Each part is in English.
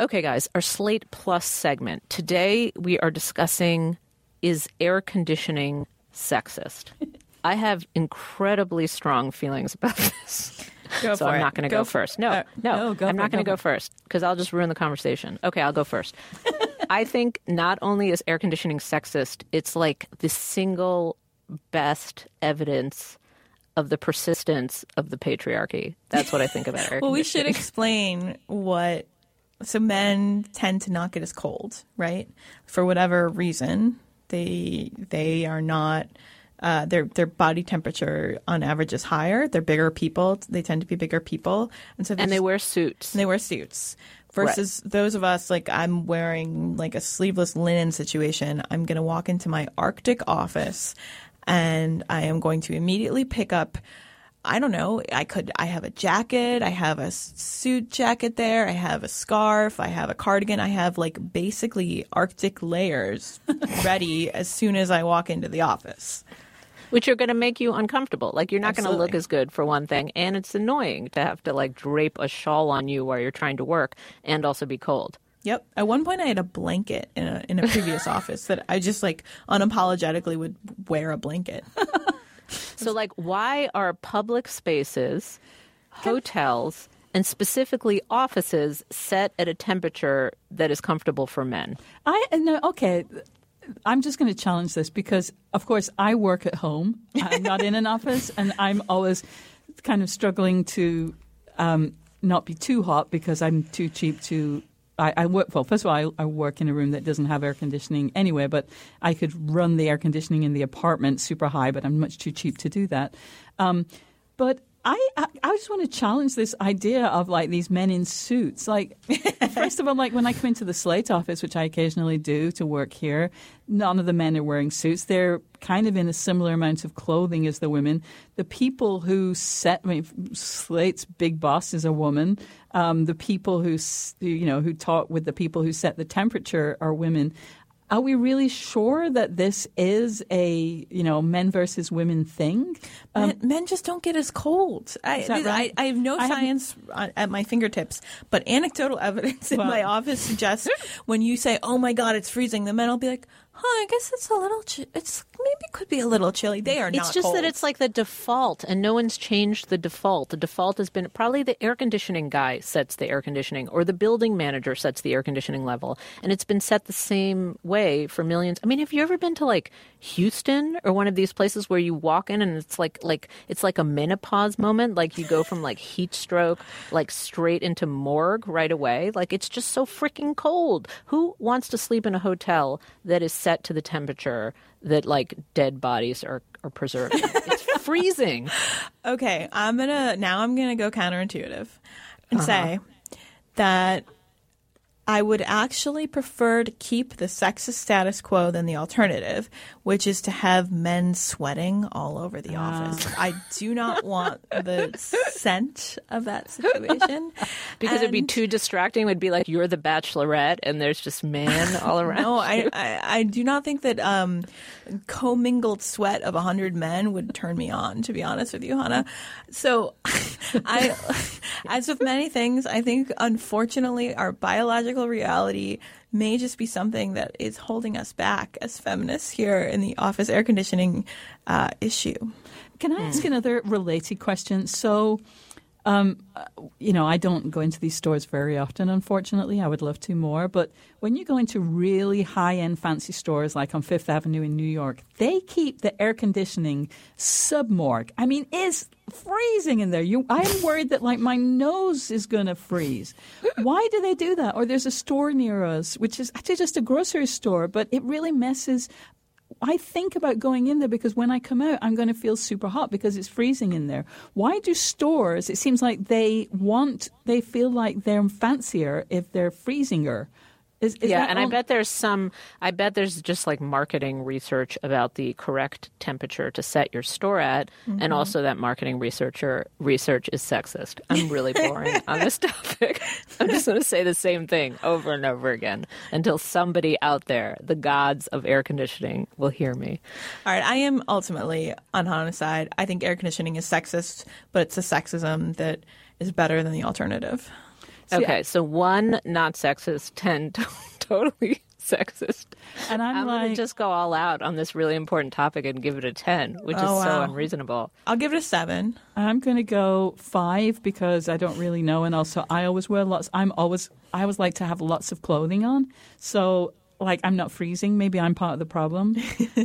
Okay, guys, our Slate Plus segment. Today we are discussing is air conditioning sexist? I have incredibly strong feelings about this. Go so I'm it. not going to Go go first. No, uh, no, no, I'm not going to go go first because I'll just ruin the conversation. Okay, I'll go first. I think not only is air conditioning sexist, it's like the single best evidence of the persistence of the patriarchy. That's what I think about air Well, we should explain what. So men tend to not get as cold, right? For whatever reason, they they are not. Uh, their their body temperature on average is higher. They're bigger people. They tend to be bigger people, and so and they wear suits. and they wear suits. Versus those of us, like I'm wearing like a sleeveless linen situation. I'm going to walk into my Arctic office and I am going to immediately pick up. I don't know. I could. I have a jacket. I have a suit jacket there. I have a scarf. I have a cardigan. I have like basically Arctic layers ready as soon as I walk into the office. which are going to make you uncomfortable. Like you're not going to look as good for one thing, and it's annoying to have to like drape a shawl on you while you're trying to work and also be cold. Yep. At one point, I had a blanket in a in a previous office that I just like unapologetically would wear a blanket. So like why are public spaces, hotels, and specifically offices set at a temperature that is comfortable for men? I no okay. I'm just going to challenge this because, of course, I work at home. I'm not in an office, and I'm always kind of struggling to um, not be too hot because I'm too cheap to. I, I work well. First of all, I, I work in a room that doesn't have air conditioning anyway, but I could run the air conditioning in the apartment super high, but I'm much too cheap to do that. Um, but I, I I just want to challenge this idea of like these men in suits. Like, first of all, like when I come into the Slate office, which I occasionally do to work here, none of the men are wearing suits. They're kind of in a similar amount of clothing as the women. The people who set, I mean, Slate's big boss is a woman. Um, the people who, you know, who talk with the people who set the temperature are women. Are we really sure that this is a you know men versus women thing? Um, men, men just don't get as cold. I, Is that right? I, I have no I science on- at my fingertips, but anecdotal evidence in my office suggests when you say, "Oh my God, it's freezing," the men will be like, "Huh, I guess it's a little. Chi- it's maybe could be a little chilly." They are not. It's not. just cold. that it's like the default, and no one's changed the default. The default has been probably the air conditioning guy sets the air conditioning, or the building manager sets the air conditioning level, and it's been set the same way for millions. I mean, have you ever been to like Houston or one of these places where you walk in and it's like like it's like a menopause moment, like you go from like heat stroke like straight into morgue right away. Like it's just so freaking cold. Who wants to sleep in a hotel that is set to the temperature that like dead bodies are are preserved? It's freezing. Okay, I'm gonna now. I'm gonna go counterintuitive Uh-huh. and say that I would actually prefer to keep the sexist status quo than the alternative, which is to have men sweating all over the Ah. office. I do not want the scent of that situation Because it'd be too distracting. It would be like you're the bachelorette and there's just men all around. No, I. I, I do not think that um, commingled sweat of a hundred men would turn me on. To be honest with you, Hannah. So, I, as with many things, I think unfortunately our biological reality may just be something that is holding us back as feminists here in the office air conditioning uh, issue. Can I ask another related question? So, um, you know, I don't go into these stores very often, unfortunately. I would love to more. But when you go into really high end fancy stores like on Fifth Avenue in New York, they keep the air conditioning submorgue. I mean, it's freezing in there. You, I'm worried that like my nose is going to freeze. Why do they do that? Or there's a store near us, which is actually just a grocery store, but it really messes I think about going in there because when I come out, I'm going to feel super hot because it's freezing in there. Why do stores? It seems like they want, they feel like they're fancier if they're freezinger. Is, is yeah, and I bet there's some. I bet there's just like marketing research about the correct temperature to set your store at, Mm-hmm. and also that marketing researcher research is sexist. I'm really boring on this topic. I'm just going to say the same thing over and over again until somebody out there, the gods of air conditioning, will hear me. All right, I am ultimately on Hannah's side. I think air conditioning is sexist, but it's a sexism that is better than the alternative. Okay, so one not sexist, ten to- totally sexist. And I'm, I'm like, gonna just go all out on this really important topic and give it a ten, which Oh, is so wow. unreasonable. I'll give it a seven. I'm going to go five because I don't really know, and also I always wear lots. I'm always I always like to have lots of clothing on, so like I'm not freezing. Maybe I'm part of the problem.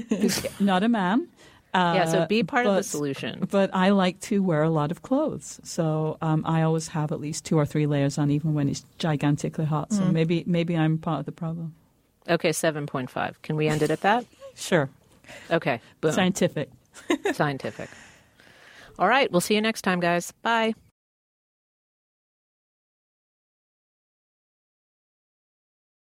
not a man. Uh, yeah, so be part of the solution. But I like to wear a lot of clothes, so um, I always have at least two or three layers on, even when it's gigantically hot. So maybe maybe I'm part of the problem. Okay, seven point five. Can we end it at that? Sure, Okay, boom. scientific. Scientific. All right, we'll see you next time, guys. Bye.